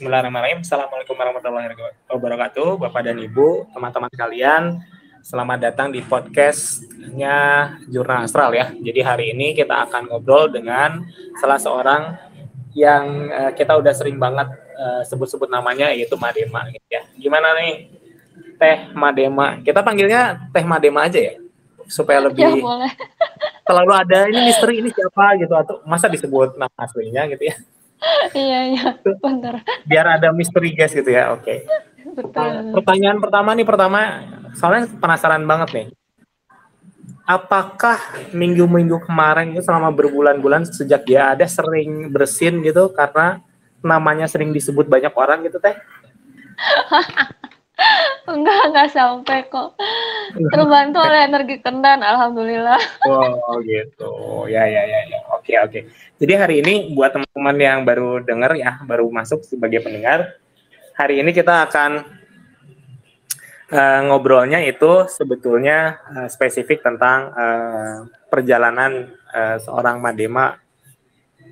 Bismillahirrahmanirrahim. Assalamualaikum warahmatullahi wabarakatuh, Bapak dan Ibu, teman-teman kalian. Selamat datang di podcastnya Jurnal Astral ya. Jadi hari ini kita akan ngobrol dengan salah seorang yang uh, kita udah sering banget uh, sebut-sebut namanya yaitu Madema gitu ya. Gimana nih Teh Madema? Kita panggilnya Teh Madema aja ya supaya lebih ya, boleh. selalu ada ini misteri ini siapa gitu atau masa disebut nama aslinya gitu ya iya iya benar biar ada misteri guys gitu ya oke okay. Betul. pertanyaan pertama nih pertama soalnya penasaran banget nih apakah minggu-minggu kemarin itu selama berbulan-bulan sejak dia ada sering bersin gitu karena namanya sering disebut banyak orang gitu teh enggak enggak sampai kok. Terbantu oleh energi kendan alhamdulillah. Oh gitu. Ya ya ya ya. Oke oke. Jadi hari ini buat teman-teman yang baru dengar ya baru masuk sebagai pendengar hari ini kita akan uh, ngobrolnya itu sebetulnya uh, spesifik tentang uh, perjalanan uh, seorang madema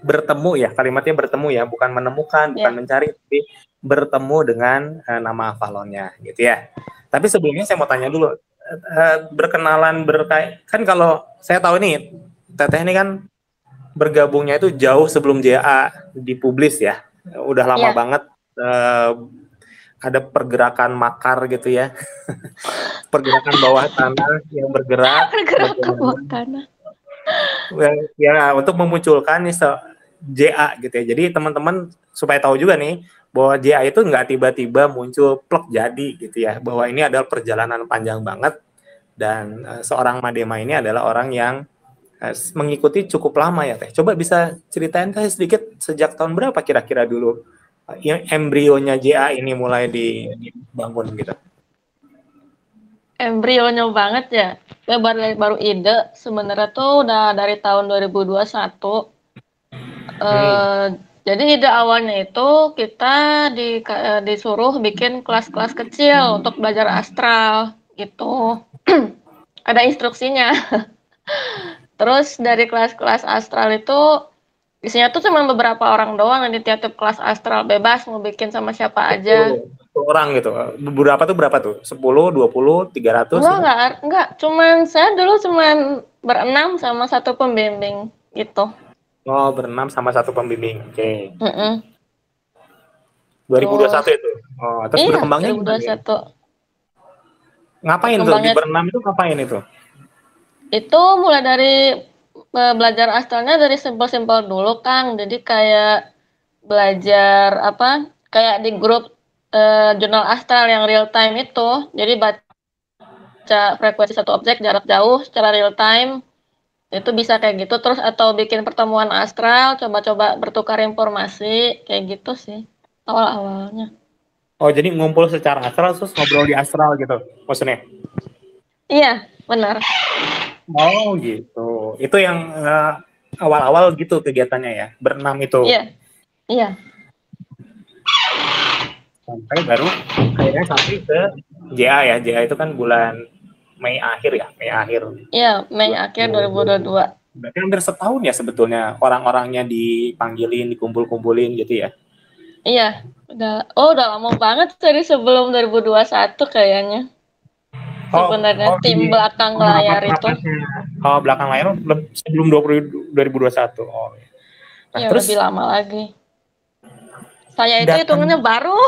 bertemu ya kalimatnya bertemu ya bukan menemukan bukan yeah. mencari tapi bertemu dengan uh, nama Avalonnya gitu ya. Tapi sebelumnya saya mau tanya dulu uh, berkenalan berkait kan kalau saya tahu nih Teteh ini kan bergabungnya itu jauh sebelum JA dipublis ya. Udah lama yeah. banget uh, ada pergerakan makar gitu ya. pergerakan bawah tanah yang bergerak. Pergerakan bawah tanah. Ya, ya untuk memunculkan nih JA gitu ya. Jadi teman-teman supaya tahu juga nih bahwa JA itu nggak tiba-tiba muncul plek jadi gitu ya. Bahwa ini adalah perjalanan panjang banget dan uh, seorang Madema ini adalah orang yang uh, mengikuti cukup lama ya teh. Coba bisa ceritain teh sedikit sejak tahun berapa kira-kira dulu uh, embrionya JA ini mulai dibangun gitu. Embrionya banget ya. Ya baru baru ide sebenarnya tuh udah dari tahun 2021 Uh, jadi ide awalnya itu kita di, uh, disuruh bikin kelas-kelas kecil untuk belajar astral gitu. Ada instruksinya. Terus dari kelas-kelas astral itu isinya tuh cuma beberapa orang doang di tiap-tiap kelas astral bebas mau bikin sama siapa aja. orang gitu. Beberapa tuh berapa tuh? 10, 20, 300? Enggak, enggak, enggak. Cuman saya dulu cuman berenam sama satu pembimbing gitu. Oh, berenam sama satu pembimbing. Oke. Okay. Mm -mm. 2021 oh. itu. Oh, terus iya, berkembangnya 2021. Ngapain tuh di berenam itu ngapain itu? Itu mulai dari e, belajar astralnya dari simpel-simpel dulu, Kang. Jadi kayak belajar apa? Kayak di grup uh, jurnal astral yang real time itu. Jadi baca frekuensi satu objek jarak jauh secara real time itu bisa kayak gitu. Terus atau bikin pertemuan astral coba-coba bertukar informasi kayak gitu sih. Awal-awalnya. Oh jadi ngumpul secara astral terus ngobrol di astral gitu maksudnya? Iya benar. Oh gitu. Itu yang uh, awal-awal gitu kegiatannya ya? Berenam itu? Iya. Iya. Sampai baru akhirnya sampai ke JA ya. JA itu kan bulan Mei akhir ya, Mei akhir. Iya, Mei akhir 2022. Berarti hampir setahun ya sebetulnya orang-orangnya dipanggilin, dikumpul-kumpulin gitu ya. Iya, udah oh udah lama banget dari sebelum 2021 kayaknya. Oh, Sebenarnya oh, tim di, belakang oh, layar itu. Oh, belakang layar sebelum 20, 2021. Oh. Nah, ya, terus lebih lama lagi. Saya itu hitungannya baru.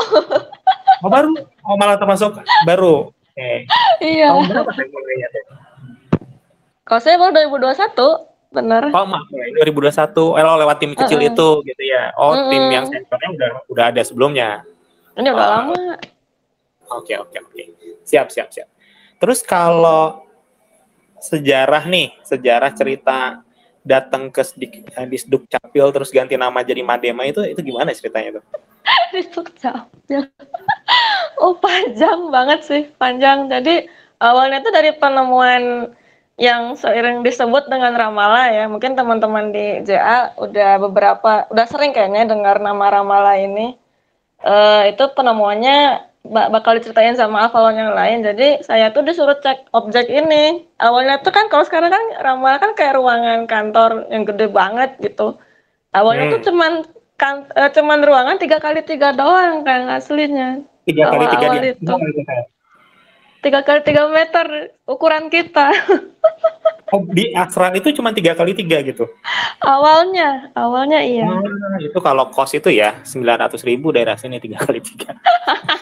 oh, baru. Oh, malah termasuk baru. Okay. Iya. Tahun berapa saya mulainya tuh? Kalau saya baru 2021, benar. Oh, maaf, 2021. Eh, lo lewat tim kecil uh -uh. itu gitu ya. Oh, uh -uh. tim yang sensornya udah udah ada sebelumnya. Ini udah oh. lama. Oke, oke, oke. Siap, siap, siap. Terus kalau sejarah nih, sejarah cerita datang ke eh, Disduk Capil terus ganti nama jadi Madema itu itu gimana ceritanya tuh? Disduk Capil. oh panjang banget sih, panjang. Jadi awalnya itu dari penemuan yang sering disebut dengan Ramala ya. Mungkin teman-teman di JA udah beberapa, udah sering kayaknya dengar nama Ramala ini. Uh, itu penemuannya bakal diceritain sama Avalon yang lain. Jadi saya tuh disuruh cek objek ini. Awalnya tuh kan kalau sekarang kan Ramala kan kayak ruangan kantor yang gede banget gitu. Awalnya hmm. tuh cuman kan uh, cuman ruangan tiga kali tiga doang kan aslinya. Tiga kali tiga itu. Tiga kali tiga meter ukuran kita. oh, di Astral itu cuma tiga kali tiga gitu? Awalnya, awalnya iya. Hmm, itu kalau kos itu ya sembilan ratus ribu daerah sini tiga kali tiga.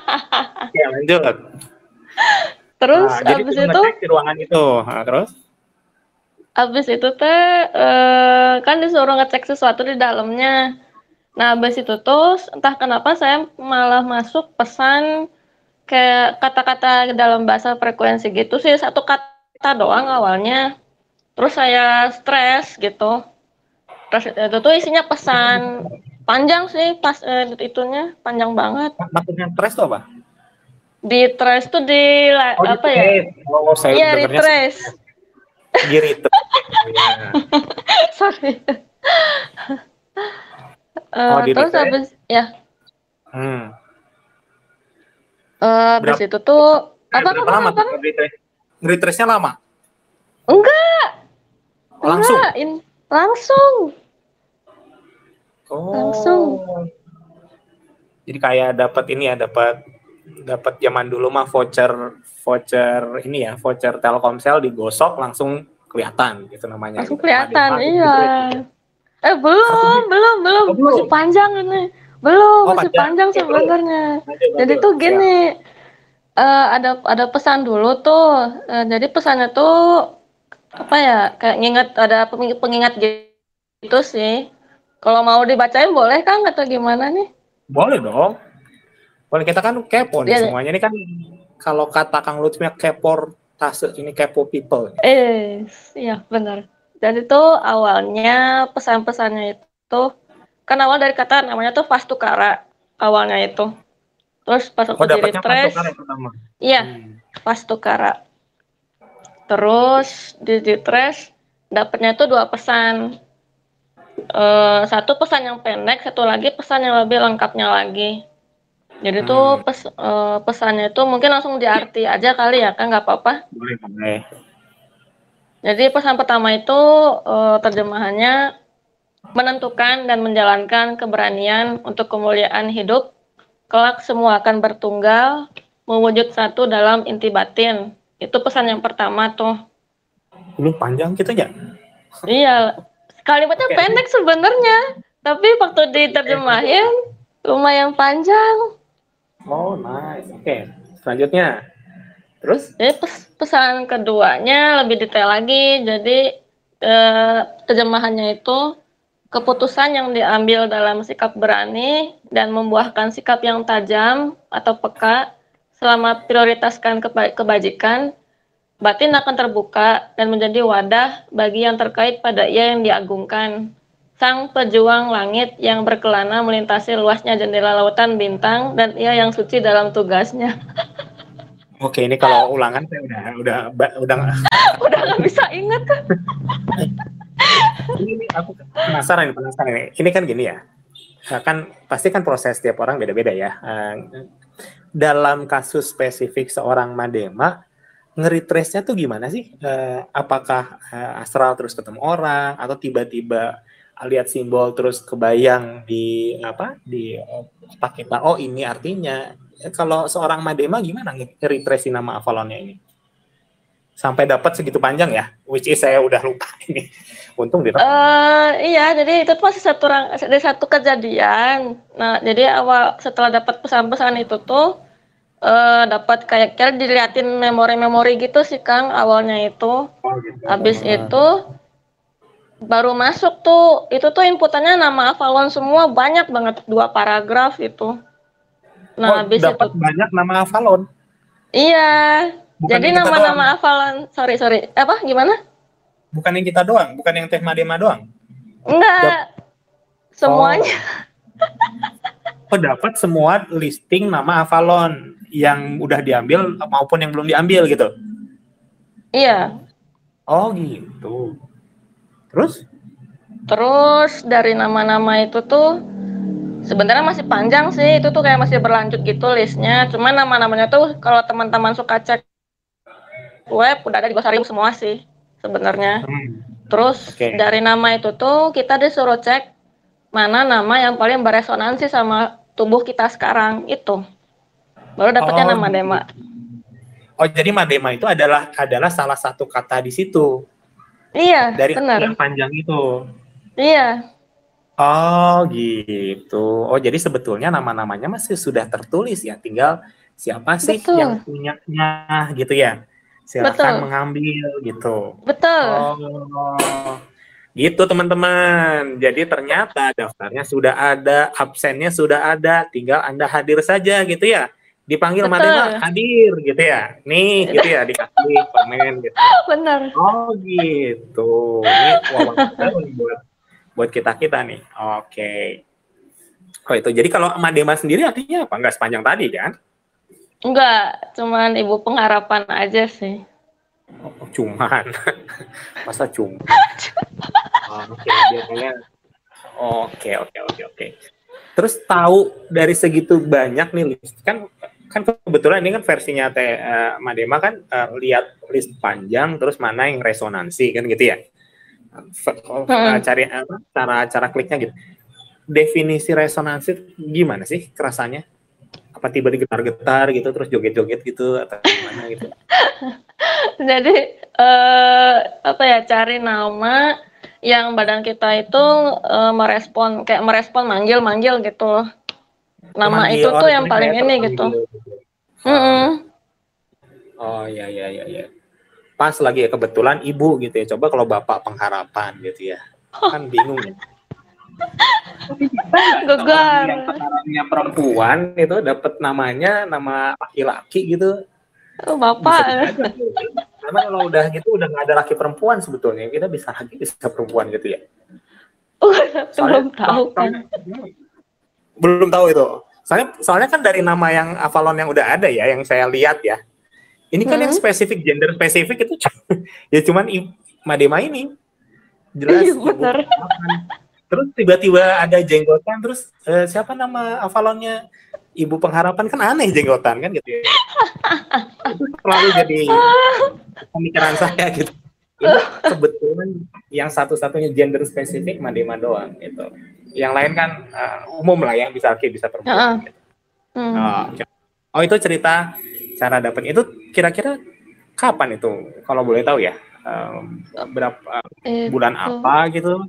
ya lanjut. Terus nah, abis itu di ruangan itu, nah, terus? Abis itu teh uh, kan disuruh ngecek sesuatu di dalamnya. Nah, abis itu tuh entah kenapa saya malah masuk pesan kayak kata-kata dalam bahasa frekuensi gitu sih satu kata doang awalnya. Terus saya stres gitu. Terus itu tuh isinya pesan panjang sih pas eh, itunya panjang banget. Maksudnya stres tuh apa? Di trace tuh di oh, apa di ya? Oh, saya iya, di trace. Di retrace. Sorry. Uh, oh, terus habis ya. Hmm. Uh, habis itu tuh apa apa lama apa? Retrace-nya lama? Enggak. Langsung. Enggak, in, langsung. Oh. Langsung. Jadi kayak dapat ini ya, dapat dapat zaman dulu mah voucher voucher ini ya, voucher Telkomsel digosok langsung kelihatan gitu namanya. Langsung kelihatan, iya. Gitu. Eh belum, belum, belum, oh, belum, masih panjang ini. Belum, oh, masih panjang, panjang sebenarnya. Jadi tuh gini, uh, ada ada pesan dulu tuh. Uh, jadi pesannya tuh apa ya? Kayak nginget ada pengingat gitu sih. Kalau mau dibacain boleh kan atau gimana nih? Boleh dong. Boleh kita kan kepo nih ya, semuanya ini kan kalau kata Kang Lutfi kepo tase ini kepo people. Eh, iya benar. Dan itu awalnya pesan-pesannya itu kan awal dari kata namanya tuh Pastukara awalnya itu. Terus pas aku oh, jadi trash, iya hmm. Pastukara. Terus di, di trash dapatnya tuh dua pesan. Uh, satu pesan yang pendek, satu lagi pesan yang lebih lengkapnya lagi. Jadi hmm. tuh pes, uh, pesannya itu mungkin langsung diarti aja kali ya kan nggak apa-apa. Boleh boleh. Jadi pesan pertama itu uh, terjemahannya menentukan dan menjalankan keberanian untuk kemuliaan hidup. Kelak semua akan bertunggal, mewujud satu dalam inti batin. Itu pesan yang pertama tuh. Belum panjang gitu ya? Iya, kalimatnya okay. pendek sebenarnya, tapi waktu diterjemahin lumayan panjang. Oh, nice. Oke, okay. selanjutnya. Terus? Jadi pes pesan keduanya lebih detail lagi. Jadi eh, terjemahannya itu keputusan yang diambil dalam sikap berani dan membuahkan sikap yang tajam atau peka selama prioritaskan keba kebajikan, batin akan terbuka dan menjadi wadah bagi yang terkait pada ia yang diagungkan. Sang pejuang langit yang berkelana melintasi luasnya jendela lautan bintang dan ia yang suci dalam tugasnya. Oke, ini kalau ulangan saya udah udah udah udah nggak bisa ingat. ini aku penasaran penasaran ini. Ini kan gini ya. Nah, kan pasti kan proses tiap orang beda-beda ya. Eh, dalam kasus spesifik seorang Madema, ngeritrace-nya tuh gimana sih? Eh, apakah eh, astral terus ketemu orang atau tiba-tiba lihat simbol terus kebayang di apa di kita? Oh ini artinya kalau seorang Madema gimana nge-retrace nama Avalonnya ini? Sampai dapat segitu panjang ya, which is saya udah lupa ini. Untung di uh, Iya, jadi itu masih satu orang, dari satu kejadian. Nah, jadi awal setelah dapat pesan-pesan itu tuh uh, dapat kayak kira diliatin memori-memori gitu sih Kang awalnya itu. Oh, gitu. Habis uh. itu baru masuk tuh itu tuh inputannya nama Avalon semua banyak banget dua paragraf itu. Nah, oh, habis dapat itu banyak nama Avalon. Iya. Bukan Jadi nama-nama Avalon, sorry sorry, apa gimana? Bukan yang kita doang, bukan yang Teh Madema doang. Enggak. Semuanya. Oh, oh dapat semua listing nama Avalon yang udah diambil maupun yang belum diambil gitu. Iya. Oh gitu. Terus? Terus dari nama-nama itu tuh sebenarnya masih panjang sih itu tuh kayak masih berlanjut gitu listnya cuman nama-namanya tuh kalau teman-teman suka cek web udah ada di Gosarium semua sih sebenarnya hmm. terus okay. dari nama itu tuh kita disuruh cek mana nama yang paling beresonansi sama tubuh kita sekarang itu. Baru dapatnya Oh, nama. Dema. Oh, jadi Madema itu adalah adalah salah satu kata di situ Iya, dari benar. yang panjang itu. Iya, Oh, gitu. Oh, jadi sebetulnya nama-namanya masih sudah tertulis ya, tinggal siapa sih Betul. yang punyanya gitu ya. Silakan Betul. mengambil gitu. betul. Oh, gitu teman-teman. Jadi ternyata daftarnya sudah ada, absennya sudah ada, tinggal Anda hadir saja gitu ya. Dipanggil. Madema hadir gitu ya. Nih gitu ya dikasih permen gitu. Benar. Oh gitu. Ini wawasan nih buat buat kita kita nih. Oke. Oh itu. Jadi kalau Madema sendiri artinya apa? Enggak sepanjang tadi kan? Enggak, cuman ibu pengharapan aja sih. Oh, cuman. Masa cuma? Oke, biasanya. Oke, oke, oke, oke. Terus tahu dari segitu banyak nih list kan kan kebetulan ini kan versinya teh eh, Madema kan eh, lihat list panjang terus mana yang resonansi kan gitu ya. Hmm. cari apa cara cara kliknya gitu. Definisi resonansi gimana sih kerasanya? Apa tiba digetar-getar gitu terus joget-joget gitu atau gimana gitu? Jadi eh apa ya cari nama yang badan kita itu eh, merespon kayak merespon manggil-manggil gitu. Nama Memanggil itu tuh yang paling ini gitu. gitu. Oh iya iya iya iya. Pas lagi ya kebetulan ibu gitu ya. Coba kalau bapak pengharapan gitu ya. Kan bingung. Gegar. Yang perempuan itu dapat namanya nama laki-laki gitu. Oh, Bapak. Karena kalau udah gitu udah nggak ada laki perempuan sebetulnya. Kita bisa laki bisa perempuan gitu ya. belum tahu kan. Belum tahu itu. Soalnya soalnya kan dari nama yang Avalon yang udah ada ya, yang saya lihat ya. Ini kan yang Hmm. spesifik gender spesifik itu ya cuman Madema ini. Jelas. Iya, benar. pengharapan. Terus tiba-tiba ada jenggotan terus eh, siapa nama Avalonnya Ibu Pengharapan kan aneh jenggotan kan gitu ya. itu selalu jadi pemikiran saya gitu. Ini kebetulan yang satu-satunya gender spesifik Madema doang gitu. Yang lain kan eh, umum lah ya bisa laki bisa perempuan. Heeh. gitu. Hmm. Oh, oke. oh itu cerita cara dapat itu kira-kira kapan itu kalau boleh tahu ya Em, berapa Itu. bulan apa gitu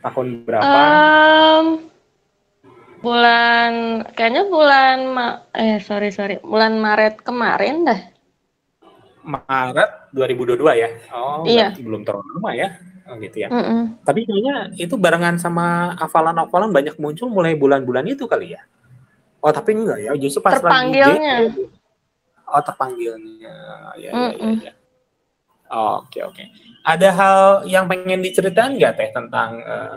tahun berapa Em, bulan kayaknya bulan Ma- eh sorry sorry bulan Maret kemarin dah. Maret 2022 ya oh Iya. belum terlalu lama ya oh, gitu ya Mm-mm. tapi kayaknya itu barengan sama hafalan-hafalan banyak muncul mulai bulan-bulan itu kali ya oh tapi enggak ya justru pas Terpanggilnya. lagi oh terpanggilnya ya ya ya, Mm-mm. ya. oke oke ada hal yang pengen diceritain nggak teh tentang eh,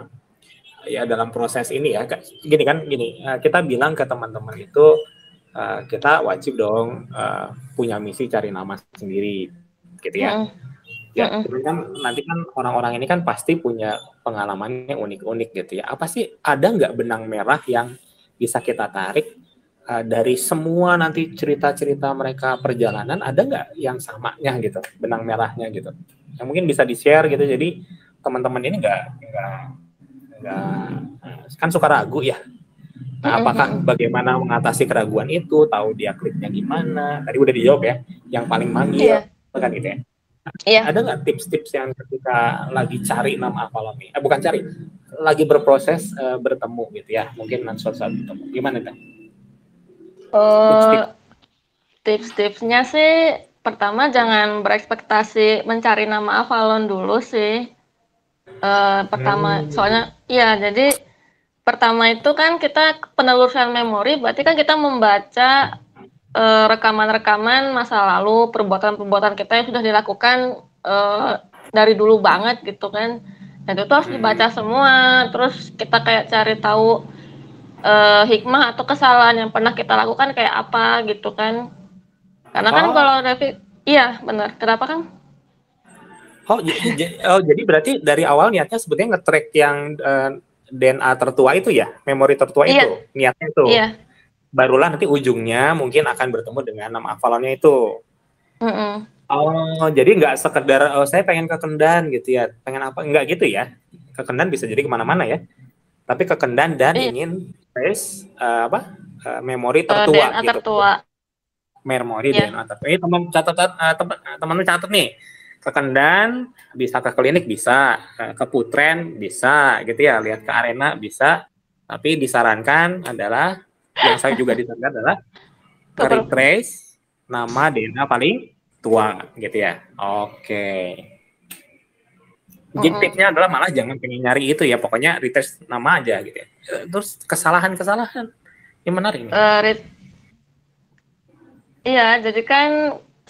ya dalam proses ini ya gini kan gini eh, kita bilang ke teman-teman itu eh, kita wajib dong eh, punya misi cari nama sendiri gitu ya Mm-mm. Ya, Mm-mm. cuman kan nanti kan orang-orang ini kan pasti punya pengalamannya unik-unik gitu ya. Apa sih ada nggak benang merah yang bisa kita tarik uh, dari semua nanti cerita-cerita mereka perjalanan ada nggak yang samanya gitu, benang merahnya gitu. Yang mungkin bisa di-share gitu. Jadi teman-teman ini nggak nggak nggak kan suka ragu ya. Nah, apakah bagaimana mengatasi keraguan itu, tahu dia kliknya gimana? Tadi udah dijawab ya. Yang paling manggil Iya. kan gitu ya Iya. ada nggak tips-tips yang ketika lagi cari nama Avalon nih? Eh, bukan cari, lagi berproses eh, bertemu gitu ya, mungkin nanti suatu saat bertemu. Gimana kan? Eh, tips-tipsnya sih pertama jangan berekspektasi mencari nama Avalon dulu sih. Eh, pertama Hmm. soalnya iya jadi pertama itu kan kita penelusuran memori berarti kan kita membaca eh, rekaman-rekaman masa lalu perbuatan-perbuatan kita yang sudah dilakukan eh, dari dulu banget gitu kan. Dan itu harus dibaca semua terus kita kayak cari tahu eh, hikmah atau kesalahan yang pernah kita lakukan kayak apa gitu kan karena kan Oh. kalau Revi iya benar kenapa kan Oh, oh, jadi berarti dari awal niatnya sebetulnya nge-track yang eh, DNA tertua itu ya, memori tertua Iya. itu, niatnya itu. iya Barulah nanti ujungnya mungkin akan bertemu dengan nama Avalonnya itu. Mm-mm. Oh, jadi nggak sekedar oh, saya pengen ke Kendan gitu ya, pengen apa? Nggak gitu ya? Ke Kendan bisa jadi ke mana-mana ya? tapi kekendan dan Iya. ingin trace uh, apa uh, memori Eh, tertua DNA gitu. tertua. Memori Iya. DNA tertua. Ini teman catat uh, teman teman catat nih. Ke Kendan bisa ke klinik bisa, ke Putren bisa gitu ya, lihat ke arena bisa. Tapi disarankan adalah yang saya juga disarankan adalah ke retrace nama DNA paling tua gitu ya. Oke. Jadi Mm-mm. tipsnya adalah malah jangan pengen nyari itu ya, pokoknya retrace nama aja gitu ya. Terus kesalahan-kesalahan yang menarik rit- Iya, jadi kan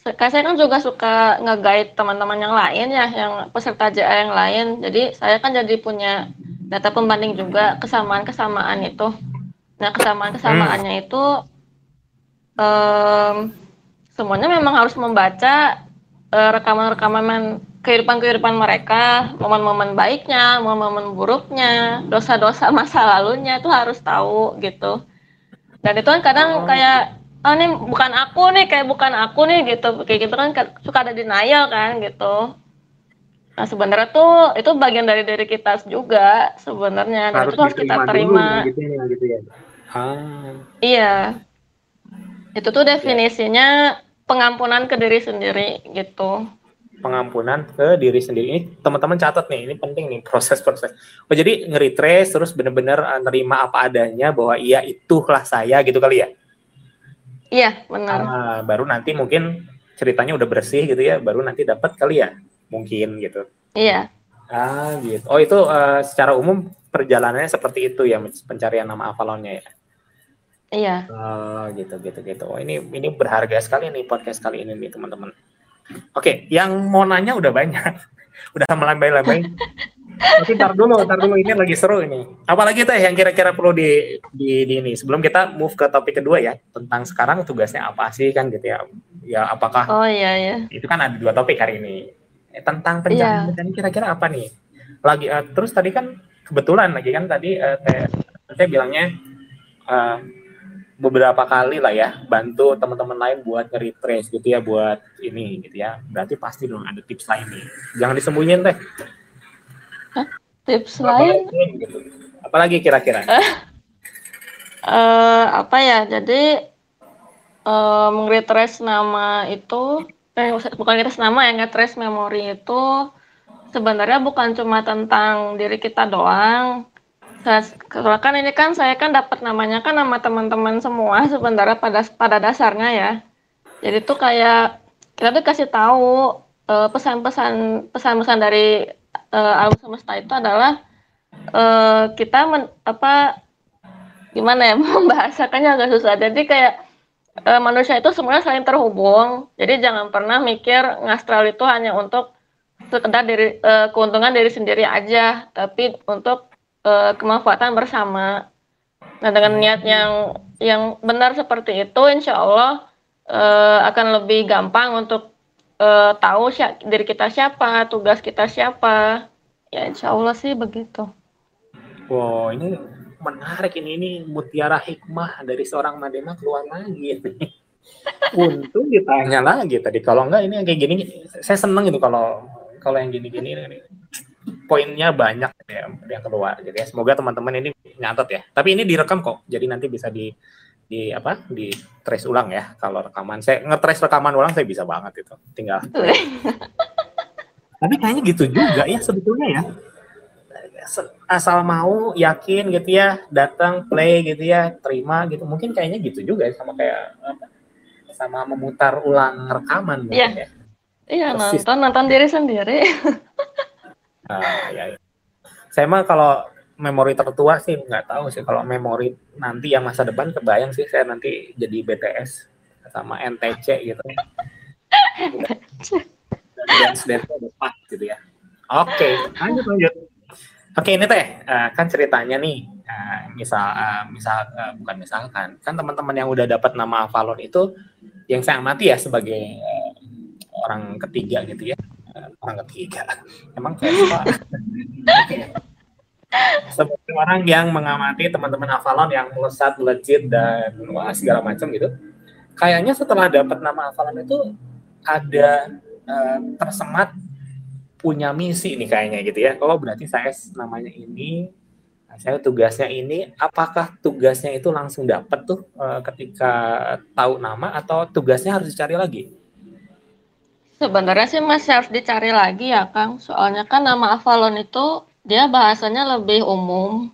kan saya kan juga suka nge-guide teman-teman yang lain ya, yang peserta JA yang lain. Jadi saya kan jadi punya data pembanding juga kesamaan-kesamaan itu. Nah, kesamaan-kesamaannya itu em, semuanya memang harus membaca eh, rekaman-rekaman kehidupan-kehidupan mereka, momen-momen baiknya, momen-momen buruknya, dosa-dosa masa lalunya itu harus tahu gitu. Dan itu kan kadang Oh. kayak oh ini bukan aku nih, kayak bukan aku nih gitu. Kayak gitu kan ka- suka ada denial kan gitu. Nah, sebenarnya tuh itu bagian dari diri kita juga sebenarnya. Dan itu harus kita terima. dulu, gitu ya, gitu ya. Ah, Iya. Itu tuh definisinya pengampunan ke diri sendiri gitu. Pengampunan ke diri sendiri ini teman-teman catat nih ini penting nih proses-proses oh jadi nge-retrace terus bener-bener uh, nerima apa adanya bahwa iya itulah saya gitu kali ya Iya, benar. Ah, baru nanti mungkin ceritanya udah bersih gitu ya baru nanti dapat kali ya mungkin gitu Iya. ah gitu oh itu uh, secara umum perjalanannya seperti itu ya pencarian nama Avalonnya ya Iya. Oh, gitu gitu gitu. Oh, ini ini berharga sekali nih podcast kali ini nih teman-teman. Oke, yang mau nanya udah banyak. udah melambai-lambai. Tapi tar dulu, tar dulu ini lagi seru ini. Apalagi teh yang kira-kira perlu di, di di ini sebelum kita move ke topik kedua ya tentang sekarang tugasnya apa sih kan gitu ya. Ya apakah Oh iya ya. itu kan ada dua topik hari ini Eh, tentang pencarian dan kira-kira apa nih lagi eh, terus tadi kan kebetulan lagi kan tadi eh, teh teh bilangnya eh, beberapa kali lah ya bantu teman-teman lain buat nge-retrace gitu ya buat ini gitu ya berarti pasti dong ada tips lain nih jangan disembunyiin teh Tips lain Apalagi gitu. apalagi kira-kira eh apa ya? Jadi eh nge-retrace nama itu eh bukan nge-retrace nama ya, nge-trace memori itu sebenarnya bukan cuma tentang diri kita doang. Karena kan ini kan saya kan dapat namanya kan nama teman-teman semua sebenarnya pada pada dasarnya ya. Jadi tuh kayak kita tuh kasih tahu eh, pesan-pesan pesan-pesan dari eh, alam semesta itu adalah eh, kita men- apa gimana ya membahasakannya agak susah. Jadi kayak eh, manusia itu semuanya saling terhubung. Jadi jangan pernah mikir ngastral itu hanya untuk sekedar dari eh, keuntungan diri sendiri aja, tapi untuk eh, kemanfaatan bersama. Nah dengan niat yang yang benar seperti itu, insya Allah eh, akan lebih gampang untuk eh, tahu diri kita siapa, tugas kita siapa. Ya insya Allah sih begitu. wow ini menarik ini ini mutiara hikmah dari seorang Madema keluar lagi untung ditanya lagi tadi kalau enggak ini kayak gini saya seneng itu kalau kalau yang gini-gini ini poinnya banyak ya yang keluar jadi ya, semoga teman-teman ini nyatet ya. Tapi ini direkam kok jadi nanti bisa di di apa di trace ulang ya kalau rekaman. Saya nge-trace rekaman ulang saya bisa banget itu. Tinggal tapi kayaknya gitu juga ya sebetulnya ya. Asal mau yakin gitu ya datang play gitu ya terima gitu. Mungkin kayaknya gitu juga ya, sama kayak apa sama memutar ulang rekaman mungkin Iya. ya. Iya Persis. nonton nonton diri sendiri. Ah, ya, ya. Saya mah kalau memori tertua sih nggak tahu sih kalau memori nanti yang masa depan kebayang sih saya nanti jadi BTS sama NTC gitu. Dan dance dance pas gitu ya. Oke, lanjut lanjut. Oke ini teh eh, kan ceritanya nih eh, misal eh, misal bukan misalkan kan teman-teman yang udah dapat nama Avalon itu yang saya amati ya sebagai orang ketiga gitu ya orang ketiga emang kayak apa? sebagai orang yang mengamati teman-teman Avalon yang melesat, melejit dan wah segala macam gitu. Kayaknya setelah dapat nama Avalon itu ada eh, tersemat punya misi nih kayaknya gitu ya. Oh berarti saya namanya ini saya tugasnya ini apakah tugasnya itu langsung dapat tuh uh, ketika tahu nama atau tugasnya harus dicari lagi sebenarnya sih masih harus dicari lagi ya Kang soalnya kan nama Avalon itu dia bahasanya lebih umum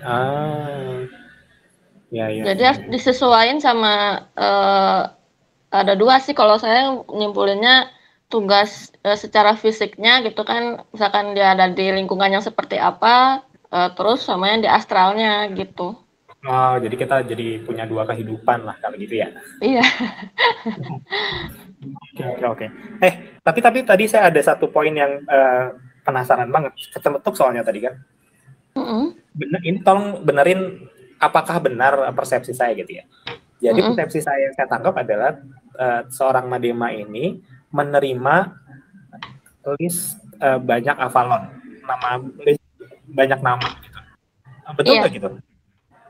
ah ya, ya, jadi harus disesuaikan sama uh, ada dua sih kalau saya nyimpulinnya tugas uh, secara fisiknya gitu kan misalkan dia ada di lingkungan yang seperti apa uh, terus sama yang di astralnya gitu. Oh, jadi kita jadi punya dua kehidupan lah kalau gitu ya. Iya. Oke, oke, oke. Eh, tapi tapi tadi saya ada satu poin yang uh, penasaran banget. Kecemetuk soalnya tadi kan. Mm -hmm. Bener, ini tolong benerin apakah benar persepsi saya gitu ya. Jadi mm -hmm. persepsi saya yang saya tangkap adalah uh, seorang Madema ini menerima list uh, banyak Avalon, nama list banyak nama gitu. Betul nggak yeah. gitu?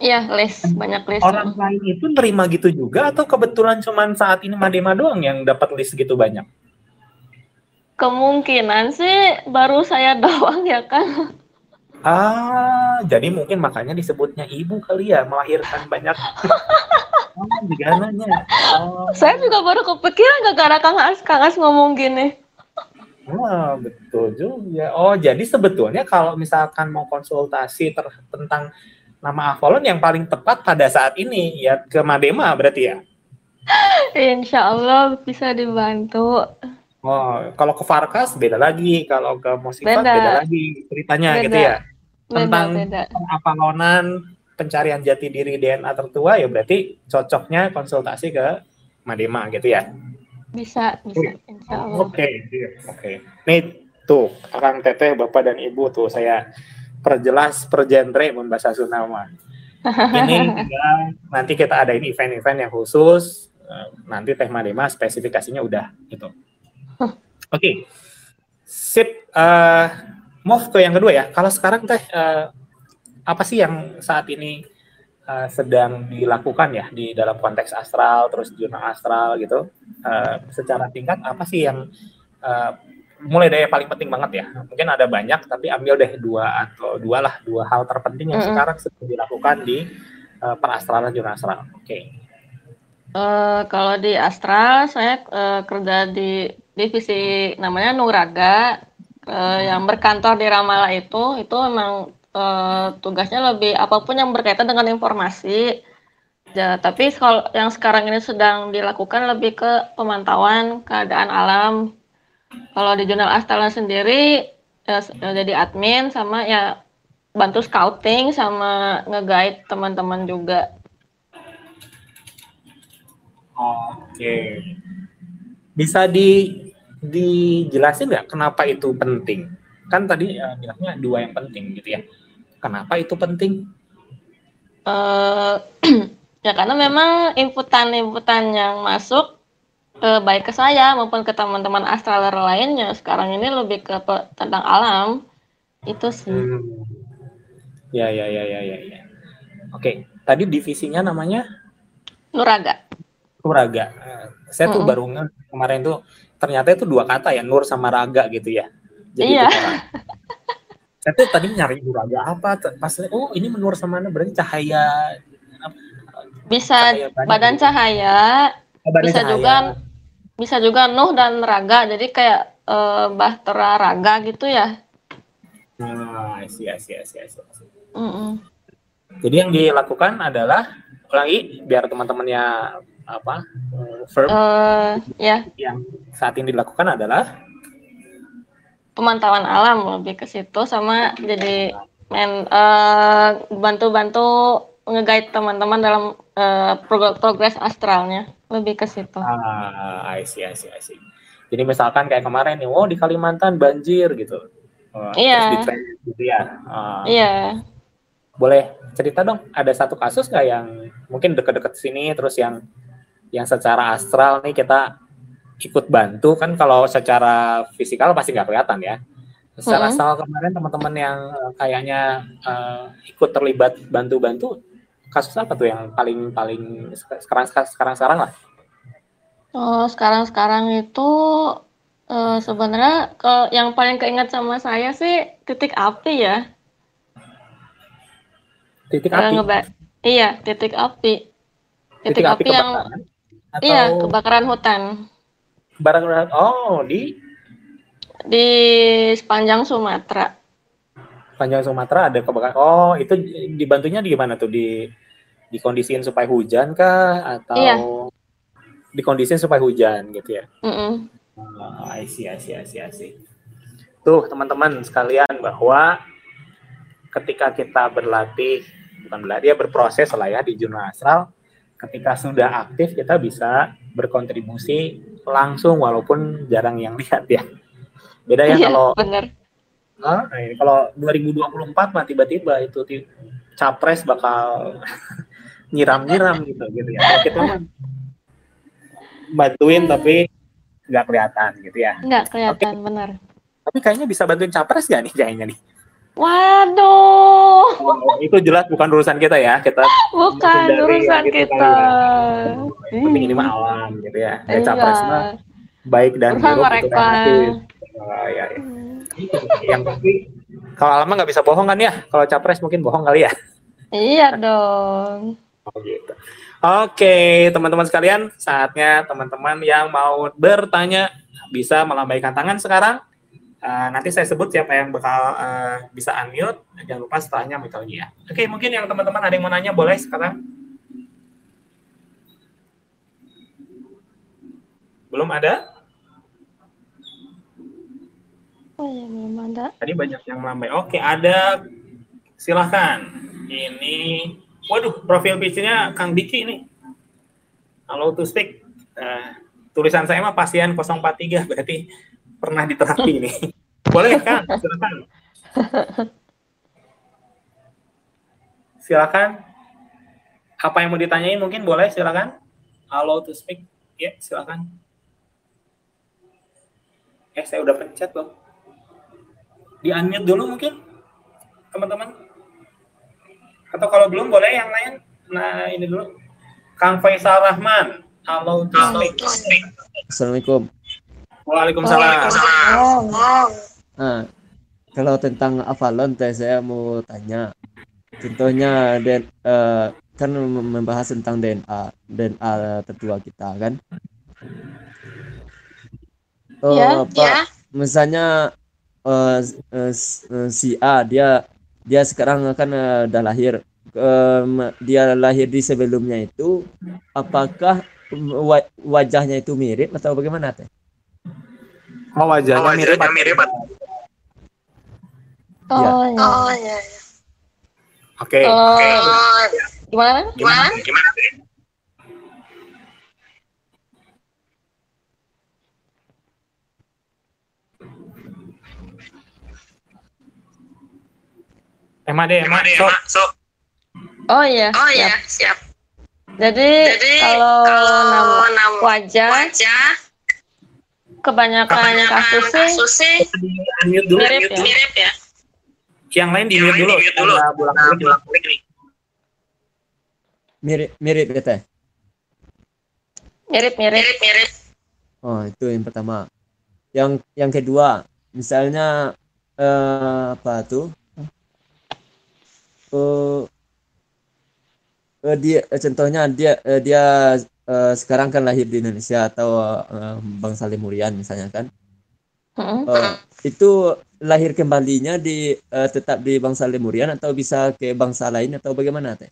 Iya, list banyak list. Orang lain itu nerima gitu juga atau kebetulan cuman saat ini Madema doang yang dapat list gitu banyak? Kemungkinan sih baru saya doang ya kan. Ah, jadi mungkin makanya disebutnya ibu kali ya melahirkan banyak. oh, Oh. Saya juga baru kepikiran gak karena Kang As, Kang As ngomong gini. Wah, betul juga. Oh, jadi sebetulnya kalau misalkan mau konsultasi tentang nama Avalon yang paling tepat pada saat ini ya ke Madema berarti ya? Insya Allah bisa dibantu. Oh, kalau ke Farkas beda lagi, kalau ke Mosifat beda, beda lagi ceritanya beda. gitu ya. Tentang beda, beda. Avalonan, pencarian jati diri DNA tertua ya berarti cocoknya konsultasi ke Madema gitu ya. Bisa, bisa, insya Allah. Oke, okay, oke. Okay. Nih, tuh, Kang Teteh, Bapak dan Ibu, tuh saya perjelas per genre membahas Sunama. Ini juga, nanti kita ada ini event-event yang khusus, eh, nanti Teh Madema spesifikasinya udah gitu. Oke, okay. sip. Uh, move ke yang kedua ya. Kalau sekarang Teh, uh, apa sih yang saat ini uh, sedang dilakukan ya di dalam konteks astral terus jurnal astral gitu uh, secara tingkat apa sih yang uh, mulai dari yang paling penting banget ya mungkin ada banyak tapi ambil deh dua atau dua lah dua hal terpenting yang mm -hmm. sekarang sedang dilakukan di uh, perastralan jurnal astral oke okay. uh, kalau di astral saya uh, kerja di divisi namanya Nuraga uh, yang berkantor di Ramala itu itu memang uh, tugasnya lebih apa pun yang berkaitan dengan informasi. Ya, tapi kalau yang sekarang ini sedang dilakukan lebih ke pemantauan keadaan alam. Kalau di jurnal Astana sendiri ya, jadi admin sama ya bantu scouting sama nge-guide teman-teman juga. Oke. Bisa di dijelasin nggak kenapa itu penting? Kan tadi uh, bilangnya dua yang penting gitu ya. Kenapa itu penting? Uh, ya karena memang inputan-inputan yang masuk uh, baik ke saya maupun ke teman-teman astraler lainnya sekarang ini lebih ke tentang alam itu sih. Hmm. Ya ya ya ya ya. ya. Oke, tadi divisinya namanya Nuraga. Nuraga. Uh, saya tuh mm -hmm. baru kemarin tuh ternyata itu dua kata ya Nur sama Raga gitu ya. Jadi iya. saya tuh tadi nyari nuraga apa pas oh ini menurut sama berarti cahaya bisa cahaya badan cahaya bisa cahaya. juga bisa juga Nuh dan Raga. Jadi kayak uh, Bahtera Raga gitu ya. Nah iya iya iya mm -mm. jadi yang dilakukan adalah ulangi biar teman-temannya apa uh, verb uh, ya. Yang saat ini dilakukan adalah? Pemantauan alam lebih ke situ sama jadi men uh, bantu-bantu nge-guide teman-teman dalam uh, progres astralnya lebih ke situ. Ah, I see, I see, I see. Jadi misalkan kayak kemarin nih, oh di Kalimantan banjir gitu. Oh, iya. gitu ya. Uh, iya. Boleh cerita dong, ada satu kasus nggak yang mungkin deket-deket sini, terus yang yang secara astral nih kita ikut bantu kan kalau secara fisikal pasti nggak kelihatan ya. Secara mm -hmm. kemarin teman-teman yang eh, kayaknya uh, ikut terlibat bantu-bantu kasus apa tuh yang paling paling sekarang sekarang sekarang lah? Oh sekarang sekarang itu uh, sebenarnya ke yang paling keinget sama saya sih titik api ya. Titik api. ngeba- iya, titik api. Titik Titik, api api, yang? Atau iya kebakaran hutan kebakaran oh di di sepanjang Sumatera. panjang Sumatera ada kebakaran. Oh, itu dibantunya di gimana tuh? Di dikondisiin supaya hujan kah atau Iya. dikondisiin supaya hujan gitu ya? Mm-mm. Oh, I see, I see, I see, I see. Tuh, teman-teman sekalian bahwa ketika kita berlatih, bukan berlatih, ya berproses lah ya di jurnal astral, ketika sudah aktif kita bisa berkontribusi langsung walaupun jarang yang lihat ya. Beda ya Iya, kalau bener. Ah, ini kalau 2024 mah tiba-tiba itu capres bakal nyiram-nyiram gitu gitu ya. Kalau kita mah bantuin tapi nggak kelihatan gitu ya. Nggak kelihatan, bener. Tapi kayaknya bisa bantuin capres gak nih kayaknya nih? Waduh, Oh, itu jelas bukan urusan kita ya. Kita bukan Menghindari urusan gitu kita. kali tapi ini mah alam gitu ya. Ya, capres mah baik dan buruk mereka. relatif. Oh, ya, ya. Yang pasti kalau alam mah nggak bisa bohong kan ya? Kalau capres mungkin bohong kali ya. Iya dong. Oh, gitu. Oke, teman-teman sekalian, saatnya teman-teman yang mau bertanya bisa melambaikan tangan sekarang. Eh, nanti saya sebut siapa yang bakal eh, bisa unmute. Jangan lupa setelahnya ya. Oke, mungkin yang teman-teman ada yang mau nanya boleh sekarang. Belum ada? Oh iya, belum ada. Tadi banyak yang melambai. Oke, ada. Silahkan. Ini, waduh, profil picture-nya Kang Diki ini. Halo to speak. Eh, tulisan saya mah pasien 043, berarti pernah di terapi ini. Boleh, Kang? Silakan. Silakan. Apa yang mau ditanyain mungkin boleh, silakan. Halo to speak. Ya, silakan. Eh, saya udah pencet loh di unmute dulu mungkin teman-teman atau kalau belum boleh yang lain? Nah ini dulu. Kang Faisal Rahman. Halo Assalamualaikum. Waalaikumsalam. Nah, kalau tentang Avalon teh saya mau tanya. Contohnya dan eh, kan mem- membahas tentang DNA, DNA tertua kita kan. Oh, Ya, Pak, misalnya eh, eh, s- eh, si A dia dia sekarang kan eh, udah lahir. Em, dia lahir di sebelumnya itu apakah wa- wajahnya itu mirip atau bagaimana teh? oh wajahnya mirip mirip Oh, iya. oke Oh, gimana? gimana gimana Emma deh, Emma, sok. Oh iya. Oh siap. iya, siap. Jadi, Jadi kalau, kalau nama nama wajah, wajah kebanyakan kebanyakan kasusnya kasusnya Di unmute dulu. Mirip ya? mirip ya. Yang lain di mute dulu. dulu. Ada bolak-balik nih. Mirip mirip ya teh? mirip-mirip. Mirip-mirip. Oh, itu yang pertama. Yang yang kedua, misalnya eh, apa tuh? Eh eh, dia eh, contohnya dia eh, dia eh, sekarang kan lahir di Indonesia atau eh, bangsa Lemurian misalnya kan. Mm-mm. Eh, itu lahir kembalinya di eh, tetap di bangsa Lemurian atau bisa ke bangsa lain atau bagaimana teh?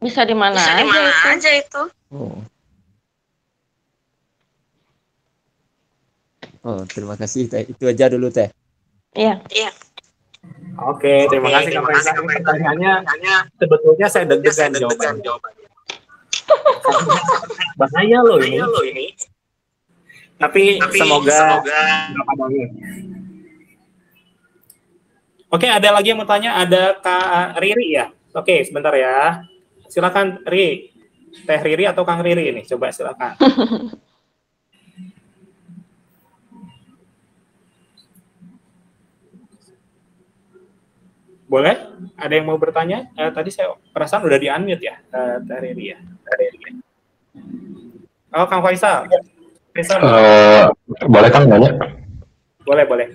Bisa di mana Bisa di aja aja itu. Oh. Oh, terima kasih teh. Itu aja dulu teh. Iya. Iya. Oke, terima kasih Kang Faisal. Ini Pertanyaannya sebetulnya saya deg-degan jawabannya. Bahaya loh ini. Tapi, semoga, nggak apa-apa. Oke, ada lagi yang mau tanya? Ada Kak Riri ya? Oke, sebentar ya. Silakan Ri. Teh Riri atau Kang Riri ini? Coba silakan. Boleh? Ada yang mau bertanya? Eh, tadi saya perasaan udah di-unmute ya, eh, Teh Riri ya. Teh Riri. Oh, Kang Faisal. Faisal, Eh, boleh kan nanya? boleh, boleh.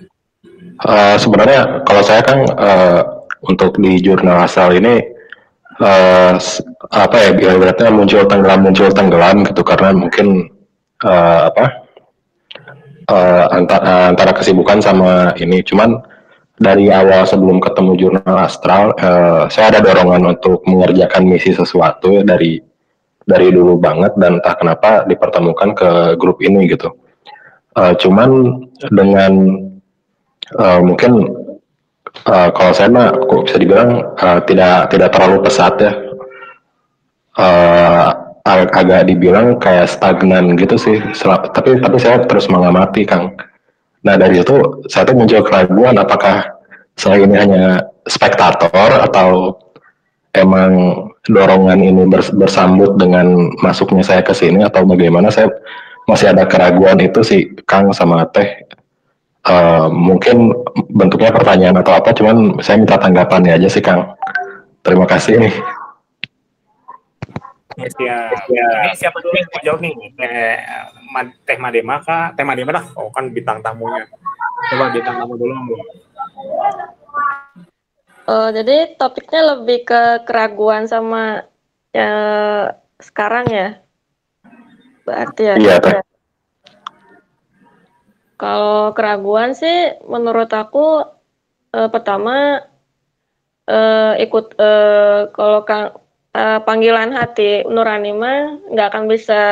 Eh, sebenarnya kalau saya kan eh, untuk di jurnal asal ini uh, apa ya ibaratnya muncul tenggelam muncul tenggelam gitu karena mungkin uh, apa uh, antara, antara kesibukan sama ini cuman dari awal sebelum ketemu jurnal astral uh, saya ada dorongan untuk mengerjakan misi sesuatu ya dari dari dulu banget dan entah kenapa dipertemukan ke grup ini gitu. Uh, cuman dengan uh, mungkin uh, kalau saya mah kok bisa dibilang uh, tidak tidak terlalu pesat ya. Uh, ag agak dibilang kayak stagnan gitu sih tapi tapi saya terus mengamati kang Nah dari itu saya tuh muncul keraguan apakah saya ini hanya spektator atau emang dorongan ini bersambut dengan masuknya saya ke sini atau bagaimana. Saya masih ada keraguan itu sih Kang sama Teh. Uh, mungkin bentuknya pertanyaan atau apa cuman saya minta tanggapannya aja sih Kang. Terima kasih nih Ya, siap. Ya. Ini siapa dulu yang mau jawab nih? Teh, Teh Madema kah? Teh Madema lah. Oh kan bintang tamunya. Coba bintang tamu dulu. Uh, jadi topiknya lebih ke keraguan sama ya, sekarang ya. Berarti ya. Iya, Teh. Kalau keraguan sih menurut aku uh, pertama uh, ikut uh, kalau Kang uh, panggilan hati nurani mah nggak akan bisa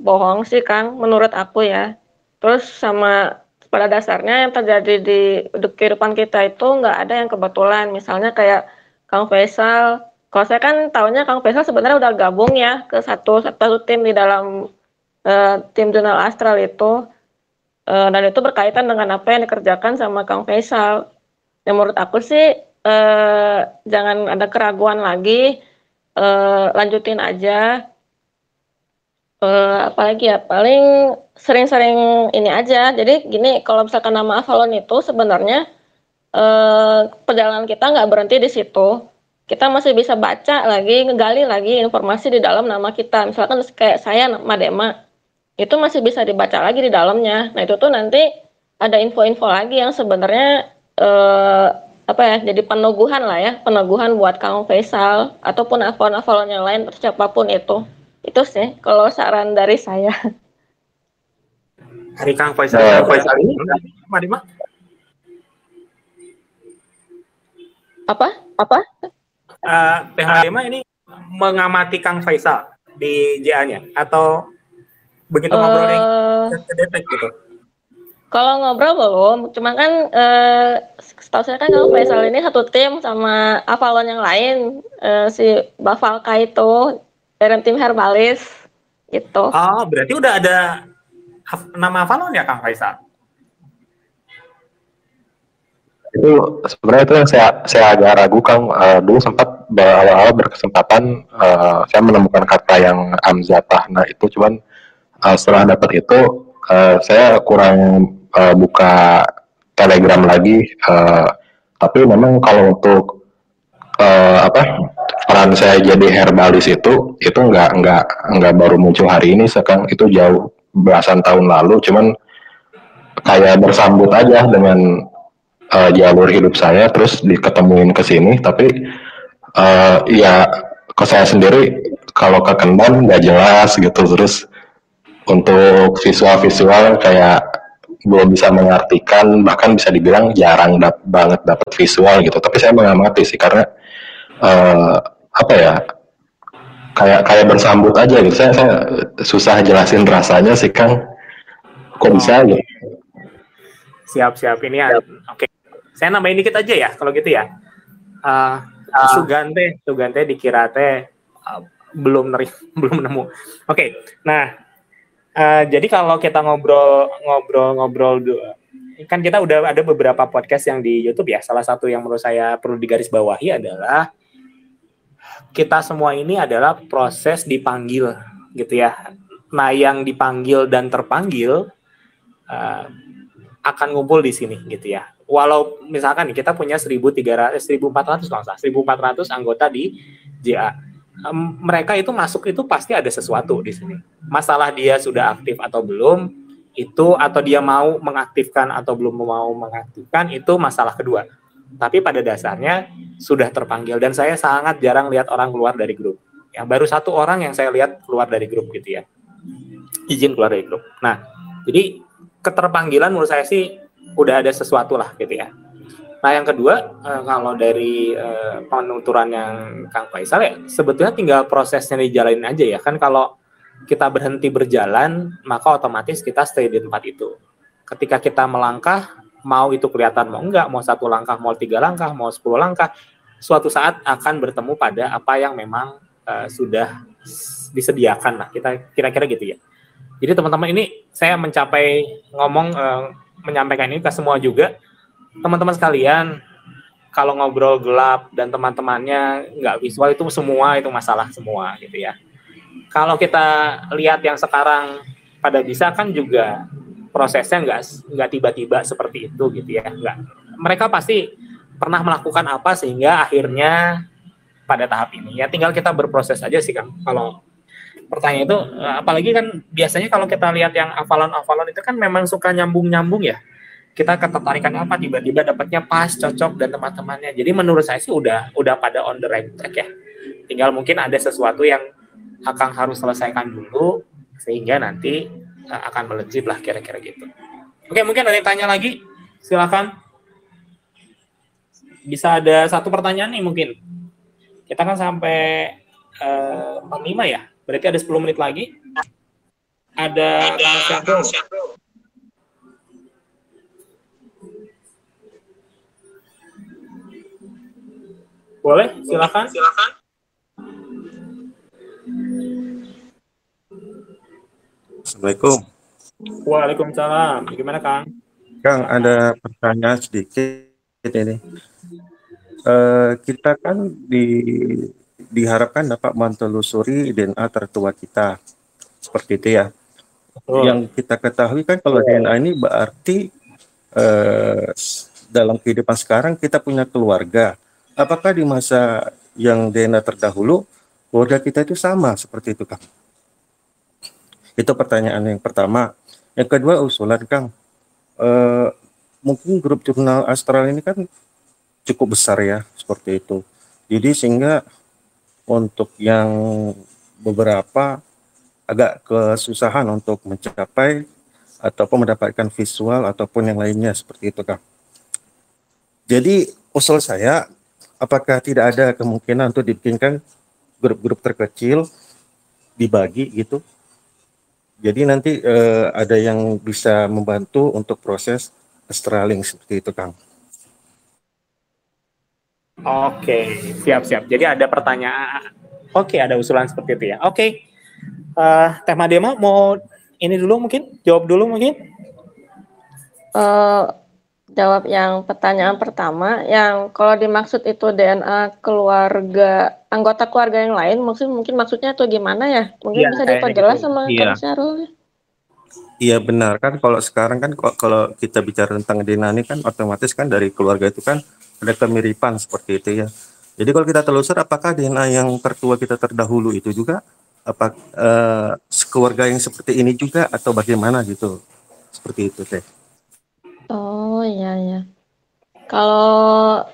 bohong sih Kang menurut aku ya. Terus sama pada dasarnya yang terjadi di, di kehidupan kita itu nggak ada yang kebetulan. Misalnya kayak Kang Faisal. Kalau saya kan tahunya Kang Faisal sebenarnya udah gabung ya ke satu satu tim di dalam uh, tim jurnal astral itu. Uh, dan itu berkaitan dengan apa yang dikerjakan sama Kang Faisal. Yang menurut aku sih uh, jangan ada keraguan lagi uh, lanjutin aja. Uh, apalagi ya? Paling sering-sering ini aja. Jadi gini kalau misalkan nama Avalon itu sebenarnya uh, perjalanan kita nggak berhenti di situ. Kita masih bisa baca lagi ngegali lagi informasi di dalam nama kita. Misalkan kayak saya Madema itu masih bisa dibaca lagi di dalamnya. Nah itu tuh nanti ada info-info lagi yang sebenarnya uh, apa ya jadi peneguhan lah ya peneguhan buat Kang Faisal ataupun afon-afon yang lain siapa pun itu. Itu sih kalau saran dari saya. Dari Kang Faisal. Uh, Kang Faisal ini Madima apa? Apa? Uh, Teh ini mengamati Kang Faisal di JA-nya atau begitu uh, ngobrolnya kedetek gitu? kalau ngobrol belum, cuma kan eh, setahu saya kan kalau Faisal ini satu tim sama Avalon yang lain, eh, si Bavalka itu dari tim Herbalis gitu. Oh, berarti udah ada nama Avalon ya Kang Faisal? Itu sebenarnya itu yang saya saya agak ragu Kang. Uh, dulu sempat awal-awal berkesempatan uh, saya menemukan kata yang amzatah. Nah itu cuman uh, setelah dapat itu uh, saya kurang uh, buka Telegram lagi. Uh, tapi memang kalau untuk uh, apa peran saya jadi herbalis itu itu nggak nggak nggak baru muncul hari ini sekarang itu jauh belasan tahun lalu cuman kayak bersambut aja dengan uh, jalur hidup saya terus diketemuin ke sini tapi uh, ya ke saya sendiri kalau ke Kendon nggak jelas gitu terus untuk visual-visual kayak belum bisa mengartikan bahkan bisa dibilang jarang dap banget dapat visual gitu. Tapi saya mengamati sih karena uh, apa ya kayak kayak bersambut aja gitu. Saya, saya susah jelasin rasanya sih kang. Kok bisa gitu? Siap siap ini ya. Oke. Okay. saya nambahin dikit aja ya kalau gitu ya. Uh, uh. Sugante Sugante dikira teh uh, belum neri belum nemu. Oke. Okay. nah Uh, jadi kalau kita ngobrol ngobrol ngobrol kan kita udah ada beberapa podcast yang di YouTube ya. Salah satu yang menurut saya perlu digarisbawahi adalah kita semua ini adalah proses dipanggil gitu ya. Nah, yang dipanggil dan terpanggil uh, akan ngumpul di sini gitu ya. Walau misalkan kita punya 1300 1400 langsung 1400 anggota di JA um, mereka itu masuk itu pasti ada sesuatu di sini. Masalah dia sudah aktif atau belum itu atau dia mau mengaktifkan atau belum mau mengaktifkan itu masalah kedua. tapi pada dasarnya sudah terpanggil dan saya sangat jarang lihat orang keluar dari grup. Ya, baru satu orang yang saya lihat keluar dari grup gitu ya. Izin keluar dari grup. Nah, jadi keterpanggilan menurut saya sih udah ada sesuatu lah gitu ya. Nah, yang kedua, eh, kalau dari eh, penuturan yang Kang Faisal ya, sebetulnya tinggal prosesnya dijalanin aja ya. Kan kalau kita berhenti berjalan, maka otomatis kita stay di tempat itu. Ketika kita melangkah, mau itu kelihatan mau enggak, mau satu langkah, mau tiga langkah, mau sepuluh langkah, suatu saat akan bertemu pada apa yang memang uh, sudah disediakan lah. Kita kira-kira gitu ya. Jadi teman-teman ini saya mencapai ngomong uh, menyampaikan ini ke semua juga teman-teman sekalian kalau ngobrol gelap dan teman-temannya nggak visual itu semua itu masalah semua gitu ya. Kalau kita lihat yang sekarang pada bisa kan juga prosesnya nggak nggak tiba-tiba seperti itu gitu ya. Nggak. Mereka pasti pernah melakukan apa sehingga akhirnya pada tahap ini. Ya tinggal kita berproses aja sih kang. Kalau pertanyaan itu apalagi kan biasanya kalau kita lihat yang afalan-afalan itu kan memang suka nyambung-nyambung ya kita ketertarikan apa tiba-tiba dapatnya pas cocok dan teman-temannya jadi menurut saya sih udah udah pada on the right track ya tinggal mungkin ada sesuatu yang akan harus selesaikan dulu sehingga nanti Eh, akan melejit lah kira-kira gitu. Oke, mungkin ada yang tanya lagi? Silakan. Bisa ada satu pertanyaan nih mungkin. Kita kan sampai uh, 45 ya. Berarti ada 10 menit lagi. Ada Kang Boleh, silakan. Silakan. Assalamualaikum. Waalaikumsalam. Gimana Kang? Kang, ada pertanyaan sedikit ini. Uh, kita kan di, diharapkan dapat mentelusuri DNA tertua kita. Seperti itu ya. Oh. Yang kita ketahui kan kalau DNA ini berarti uh, dalam kehidupan sekarang kita punya keluarga. Apakah di masa yang DNA terdahulu keluarga kita itu sama seperti itu Kang? Itu pertanyaan yang pertama. Yang kedua usulan Kang, uh, mungkin grup jurnal astral ini kan cukup besar ya seperti itu. Jadi sehingga untuk yang beberapa agak kesusahan untuk mencapai ataupun mendapatkan visual ataupun yang lainnya seperti itu Kang. Jadi usul saya apakah tidak ada kemungkinan untuk dibikinkan grup-grup terkecil dibagi gitu jadi nanti uh, ada yang bisa membantu untuk proses Astraling seperti itu, Kang. Oke, siap-siap. Jadi ada pertanyaan. Oke, ada usulan seperti itu ya. Oke, uh, tema demo mau ini dulu mungkin? Jawab dulu mungkin? Uh, jawab yang pertanyaan pertama, yang kalau dimaksud itu DNA keluarga anggota keluarga yang lain, maksud mungkin maksudnya tuh gimana ya? Mungkin ya, bisa diperjelas gitu. sama iya. Syarul. Iya benar kan kalau sekarang kan kalau kita bicara tentang DNA ini kan otomatis kan dari keluarga itu kan ada kemiripan seperti itu ya. Jadi kalau kita telusur apakah DNA yang tertua kita terdahulu itu juga apa uh, keluarga yang seperti ini juga atau bagaimana gitu seperti itu teh. Oh iya ya. Kalau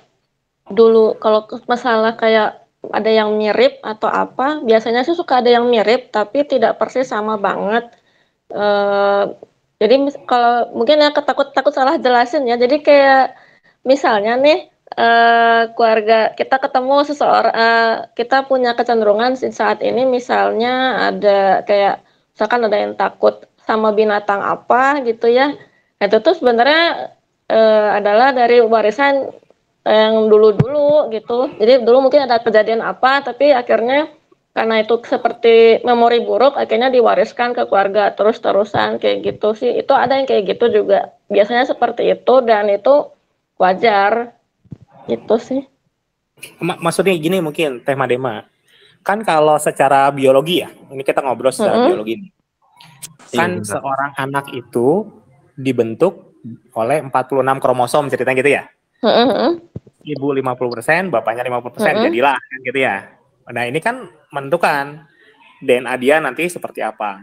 dulu kalau masalah kayak ada yang mirip atau apa biasanya sih suka ada yang mirip tapi tidak persis sama banget. Uh, jadi kalau mungkin ya ketakut takut salah jelasin ya. Jadi kayak misalnya nih uh, keluarga kita ketemu seseorang uh, kita punya kecenderungan saat ini misalnya ada kayak misalkan ada yang takut sama binatang apa gitu ya itu tuh sebenarnya uh, adalah dari warisan yang dulu-dulu gitu. Jadi dulu mungkin ada kejadian apa, tapi akhirnya karena itu seperti memori buruk, akhirnya diwariskan ke keluarga terus-terusan kayak gitu sih. Itu ada yang kayak gitu juga. Biasanya seperti itu dan itu wajar. Itu sih. Maksudnya gini mungkin tema dema. Kan kalau secara biologi ya, ini kita ngobrol secara mm -hmm. biologi. Kan iya, seorang anak itu dibentuk oleh 46 kromosom ceritanya gitu ya? Ibu 50%, bapaknya 50%, persen uh jadilah kan gitu ya. Nah, ini kan menentukan DNA dia nanti seperti apa.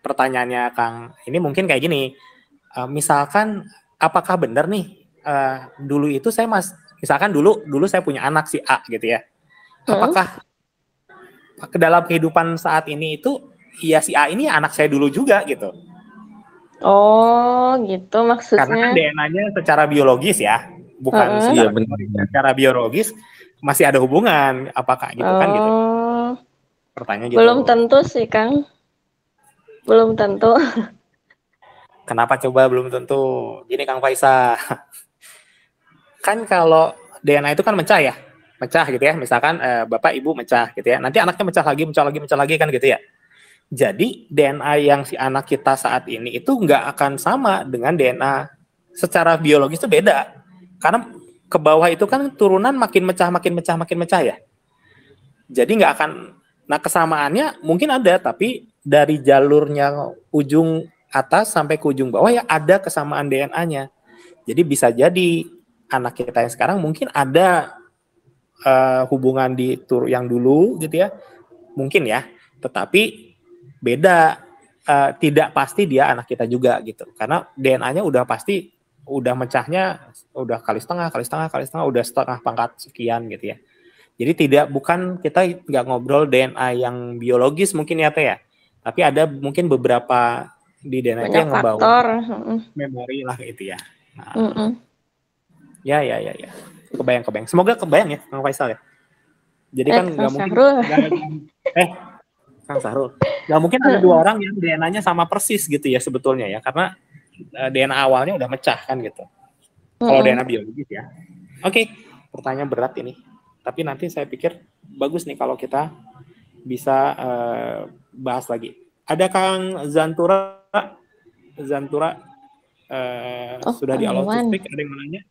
Pertanyaannya Kang, ini mungkin kayak gini. Uh, misalkan apakah benar nih uh, dulu itu saya mas misalkan dulu dulu saya punya anak si A gitu ya. Apakah ke dalam kehidupan saat ini itu ya si A ini anak saya dulu juga gitu. Oh, gitu Karena maksudnya. kan DNA-nya secara biologis ya, bukan Heeh. secara, Iya, benar. secara biologis masih ada hubungan. Apakah gitu kan gitu? Oh, Pertanyaan gitu. belum tentu sih, Kang. Belum tentu. Kenapa coba belum tentu? Gini Kang Faisal. kan kalau DNA itu kan mecah ya. Mecah gitu ya. Misalkan eh, Bapak Ibu mecah gitu ya. Nanti anaknya mecah lagi, mecah lagi, mecah lagi kan gitu ya. Jadi DNA yang si anak kita saat ini itu nggak akan sama dengan DNA secara biologis itu beda. Karena ke bawah itu kan turunan makin mecah, makin mecah, makin mecah ya. Jadi nggak akan, nah kesamaannya mungkin ada, tapi dari jalurnya ujung atas sampai ke ujung bawah ya ada kesamaan DNA-nya. Jadi bisa jadi anak kita yang sekarang mungkin ada eh, hubungan di tur yang dulu gitu ya, mungkin ya. Tetapi beda, eh, tidak pasti dia anak kita juga gitu. Karena DNA-nya udah pasti udah mecahnya udah kali setengah, kali setengah, kali setengah, udah setengah pangkat sekian gitu ya. Jadi tidak bukan kita nggak ngobrol DNA yang biologis mungkin ya teh ya, tapi ada mungkin beberapa di DNA itu Banyak yang membawa faktor. Memori lah gitu ya. Nah, Mm-mm. ya ya ya ya. Kebayang kebayang. Semoga kebayang ya Kang Faisal ya. Jadi Eh, kan nggak mungkin nggak- eh Kang Sahrul. Nggak mungkin ada dua orang yang DNA-nya sama persis gitu ya sebetulnya ya karena eh, DNA awalnya udah mecah kan gitu. Kalau. DNA biologis ya. Oke, pertanyaan berat ini. Tapi nanti saya pikir bagus nih kalau kita bisa eh, bahas lagi. Ada Kang Zantura, Zantura eh, Oh, sudah di allow to speak. Ada yang mau nanya?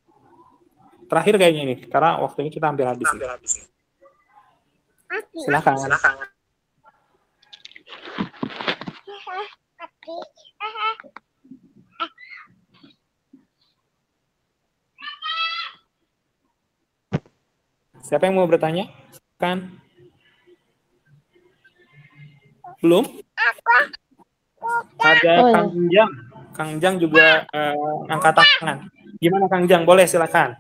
Terakhir kayaknya ini, karena waktunya kita hampir habis. nih. Silakan. Siapa yang mau bertanya? Kan? Belum? Ada Oh, iya. Kang Jang. Kang Jang juga eh, angkat tangan. Gimana Kang Jang? Boleh silakan.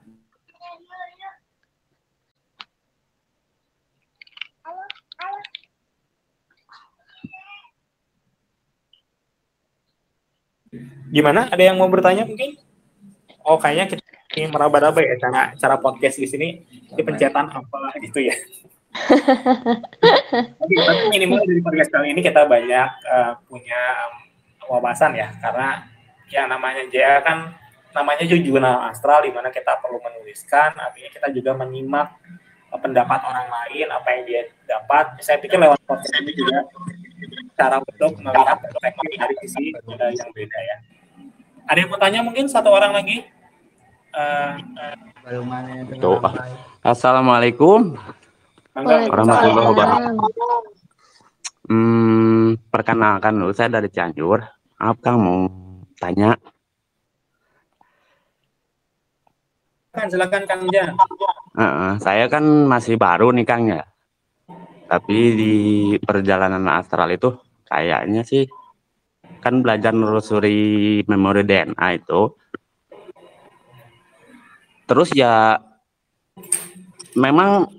Gimana? Ada yang mau bertanya mungkin? Oh, kayaknya kita ini meraba-raba ya cara cara podcast di sini di pencetan apa gitu ya. Tapi minimal dari podcast kali ini kita banyak eh, punya wawasan ya karena yang namanya JA kan namanya juga jurnal astral di mana kita perlu menuliskan artinya kita juga menyimak eh, pendapat orang lain apa yang dia dapat saya pikir lewat podcast ini juga cara untuk melihat perspektif dari sisi eh, yang beda ya ada yang mau tanya mungkin satu orang lagi Eh, Tuh. Assalamualaikum. Warahmatullahi Waalaikumsalam. Hmm, perkenalkan dulu saya dari Cianjur. Maaf Kang mau tanya. silakan silakan Kang Jan Heeh, saya kan masih baru nih Kang ya. Tapi di perjalanan astral itu kayaknya sih kan belajar nelusuri memori DNA itu. Terus ya memang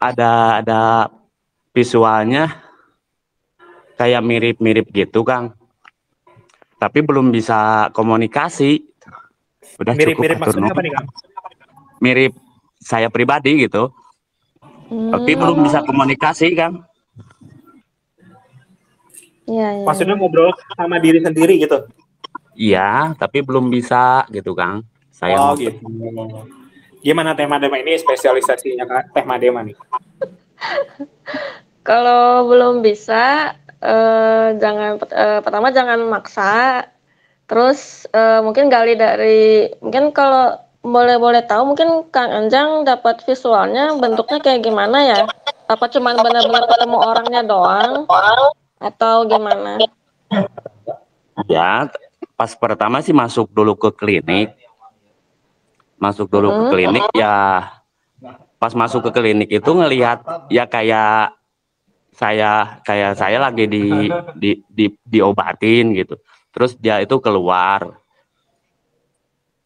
ada ada visualnya kayak mirip-mirip gitu Kang. Tapi belum bisa komunikasi. Udah mirip-mirip cukup atur maksudnya apa nih Kang mirip saya pribadi gitu, tapi Hmm, belum bisa komunikasi kan. Iya, iya. maksudnya ngobrol sama diri sendiri gitu Iya, tapi belum bisa gitu Kang. Saya oh gitu gimana tema tema ini spesialisasinya Kak Teh Madema nih Kalau belum bisa, eh, jangan eh, pertama jangan maksa. Terus eh, mungkin gali dari mungkin kalau boleh boleh tahu mungkin Kang Anjang dapat visualnya bentuknya kayak gimana ya? Apa cuman benar-benar ketemu orangnya doang? Atau gimana? Ya, pas pertama sih masuk dulu ke klinik. Masuk dulu ke Hmm. klinik ya pas masuk ke klinik itu ngelihat ya kayak saya kayak saya lagi di di, di diobatin gitu. Terus dia itu keluar.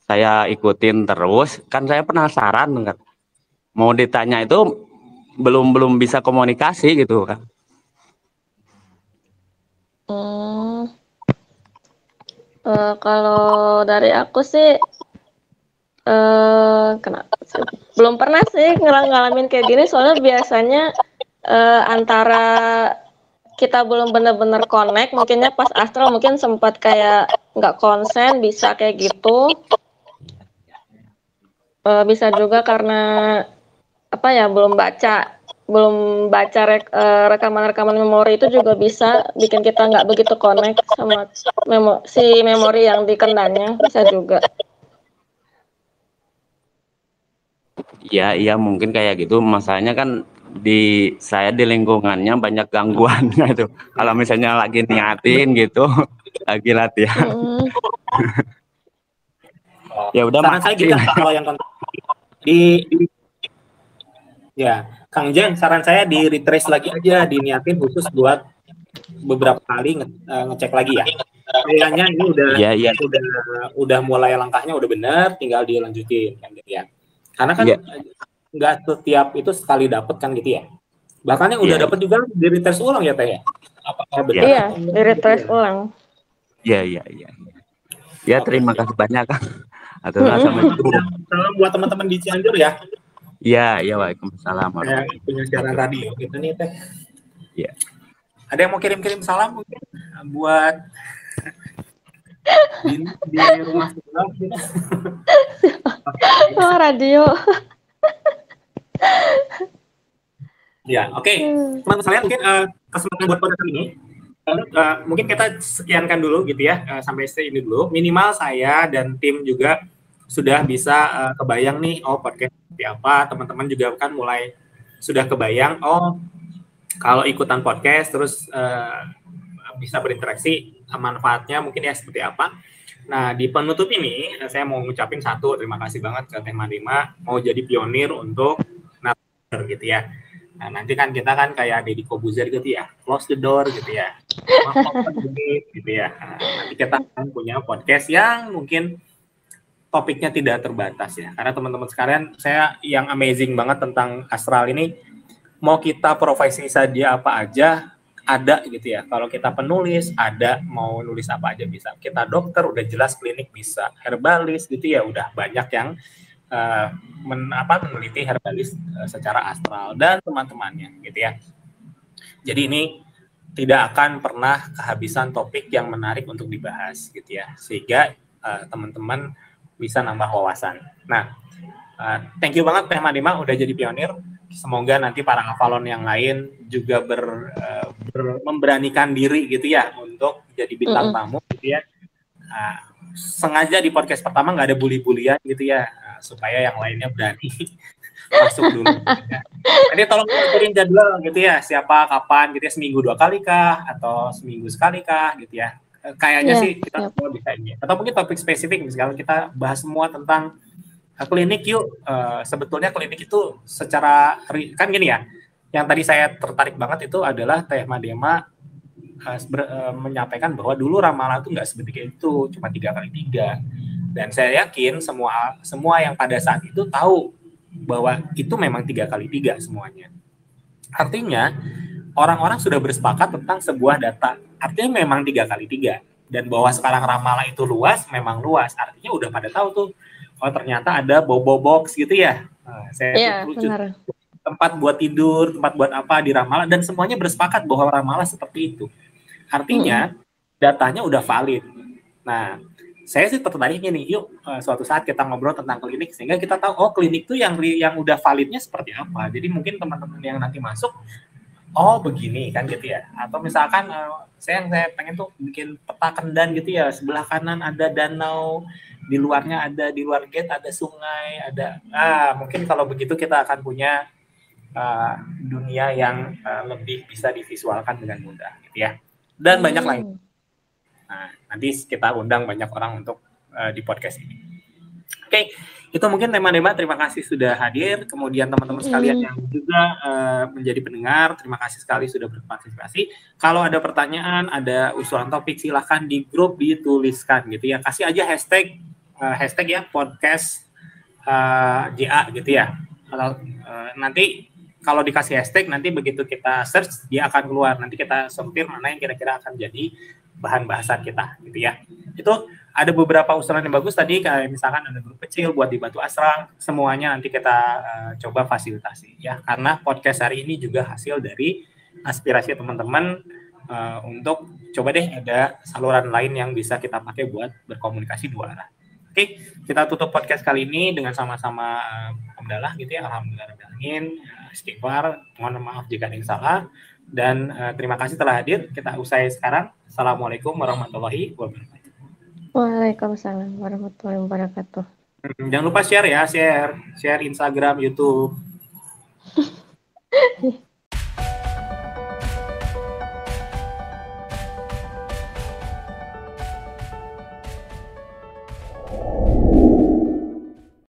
saya ikutin terus kan saya penasaran kan mau ditanya itu belum belum bisa komunikasi gitu kan Hmm. Eh, kalau dari aku sih kenapa sih? Belum pernah sih ngal- ngalamin kayak gini soalnya biasanya eh, antara kita belum benar-benar connect mungkinnya pas astral mungkin sempat kayak nggak konsen bisa kayak gitu Eh, bisa juga karena apa ya belum baca belum baca rek- eh, rekaman-rekaman memori itu juga bisa bikin kita nggak begitu connect sama memo si memori yang dikendannya bisa juga Iya, iya mungkin kayak gitu. Masalahnya kan di saya di lingkungannya banyak gangguan gitu. Kalau misalnya lagi niatin gitu, lagi latihan. Mm, Ya udah Saran saya gitu kalau yang di, di- ya Kang Jen saran saya di retrace lagi aja diniatin khusus buat beberapa kali nge- eh, ngecek lagi ya kayaknya ini udah Iya, iya. udah udah mulai langkahnya udah benar tinggal dilanjutin kan gitu ya karena kan Iya. nggak setiap itu sekali dapet kan gitu ya bahkan yang udah Iya. dapet juga di retrace ulang ya teh ya apakah benar iya di retrace ulang Iya, iya, iya. Ya terima kasih banyak Kang. Mm-mm. sama itu. salam buat teman-teman di Cianjur ya Iya, iya Waalaikumsalam. punya siaran radio gitu nih teh. Iya. Ada yang mau kirim-kirim salam mungkin buat di, di rumah sebelah gitu. oh radio Ya, oke. Hmm. Teman-teman sekalian mungkin eh, kesempatan buat podcast ini eh, mungkin kita sekiankan dulu gitu ya eh, sampai sini dulu. Minimal saya dan tim juga sudah bisa eh, kebayang nih oh podcast seperti apa. Teman-teman juga kan mulai sudah kebayang oh kalau ikutan podcast terus eh, bisa berinteraksi manfaatnya mungkin ya seperti apa. Nah, di penutup ini eh, saya mau ngucapin satu terima kasih banget ke Tema 5 mau jadi pionir untuk narasumber gitu ya. Nah, nanti kan kita kan kayak Deddy Kobuzer gitu ya, close the door gitu ya. Gitu ya. Nah, nanti kita akan punya podcast yang mungkin topiknya tidak terbatas ya. Karena teman-teman sekalian, saya yang amazing banget tentang astral ini, mau kita profesi saja apa aja, ada gitu ya. Kalau kita penulis, ada. Mau nulis apa aja bisa. Kita dokter, udah jelas klinik bisa. Herbalis gitu ya, udah banyak yang eh, men, apa, meneliti herbalis eh, secara astral dan teman-temannya gitu ya. Jadi ini tidak akan pernah kehabisan topik yang menarik untuk dibahas gitu ya. Sehingga eh, teman-teman bisa nambah wawasan. Nah, eh, thank you banget Teh Madima udah jadi pionir. Semoga nanti para Avalon yang lain juga ber, eh, ber- memberanikan diri gitu ya untuk jadi bintang tamu gitu ya. Ah, sengaja di podcast pertama nggak ada bully-bulian gitu ya ah, supaya yang lainnya berani masuk dulu. gitu ya. Nanti tolong kirim jadwal gitu ya siapa kapan gitu ya seminggu dua kali kah atau seminggu sekali kah gitu ya. Kayaknya Iya, sih kita iya. semua bisa ini. Atau mungkin topik spesifik misalnya kita bahas semua tentang eh, klinik yuk. Eh, sebetulnya klinik itu secara kan gini ya. Yang tadi saya tertarik banget itu adalah Teh Madema eh, ber- eh, menyampaikan bahwa dulu ramalan itu nggak seperti itu, cuma tiga kali tiga. Dan saya yakin semua semua yang pada saat itu tahu bahwa itu memang tiga kali tiga semuanya. Artinya orang-orang sudah bersepakat tentang sebuah data. Artinya memang tiga kali tiga. Dan bahwa sekarang ramalan itu luas, memang luas. Artinya udah pada tahu tuh. Oh ternyata ada bobo box gitu ya. Nah, saya Iya, lucu benar. tempat buat tidur, tempat buat apa di Ramallah dan semuanya bersepakat bahwa Ramallah seperti itu. Artinya datanya udah valid. Nah, saya sih tertarik nih, yuk eh, suatu saat kita ngobrol tentang klinik sehingga kita tahu oh klinik tuh yang yang udah validnya seperti apa. Jadi mungkin teman-teman yang nanti masuk oh begini kan gitu ya. Atau misalkan eh, saya yang saya pengen tuh bikin peta kendan gitu ya, sebelah kanan ada danau, di luarnya ada di luar gate ada sungai, ada ah mungkin kalau begitu kita akan punya uh, dunia yang uh, lebih bisa divisualkan dengan mudah gitu ya dan banyak Hmm. lain nah nanti kita undang banyak orang untuk uh, di podcast ini oke itu mungkin tema-tema terima kasih sudah hadir kemudian teman-teman sekalian Hmm. yang juga uh, menjadi pendengar terima kasih sekali sudah berpartisipasi kalau ada pertanyaan ada usulan topik silahkan di grup dituliskan gitu ya kasih aja hashtag uh, hashtag ya podcast uh, JA gitu ya. Kalau uh, nanti kalau dikasih hashtag nanti begitu kita search dia akan keluar. Nanti kita sortir mana yang kira-kira akan jadi bahan bahasan kita gitu ya. Itu ada beberapa usulan yang bagus tadi kayak misalkan ada grup kecil buat di Batu Asrang semuanya nanti kita uh, coba fasilitasi ya. Karena podcast hari ini juga hasil dari aspirasi teman-teman uh, untuk coba deh ada saluran lain yang bisa kita pakai buat berkomunikasi dua arah. Oke, kita tutup podcast kali ini dengan sama-sama uh, alhamdulillah gitu ya. Alhamdulillah alamin istighfar mohon maaf jika ada yang salah. Dan uh, terima kasih telah hadir. Kita usai sekarang. Assalamualaikum warahmatullahi wabarakatuh Waalaikumsalam warahmatullahi wabarakatuh. Hmm, jangan lupa share ya, share, share Instagram, YouTube.